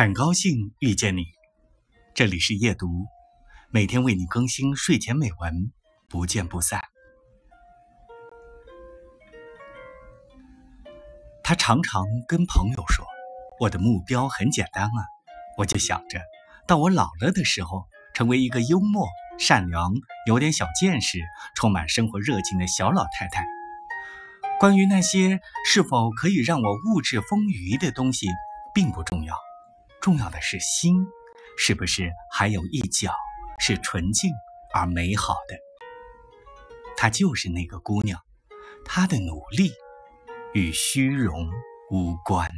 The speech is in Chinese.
很高兴遇见你，这里是夜读，每天为你更新睡前美文，不见不散。他常常跟朋友说：“我的目标很简单啊，我就想着到我老了的时候，成为一个幽默、善良、有点小见识、充满生活热情的小老太太。关于那些是否可以让我物质丰腴的东西，并不重要。”重要的是心，是不是还有一角是纯净而美好的？她就是那个姑娘，她的努力与虚荣无关。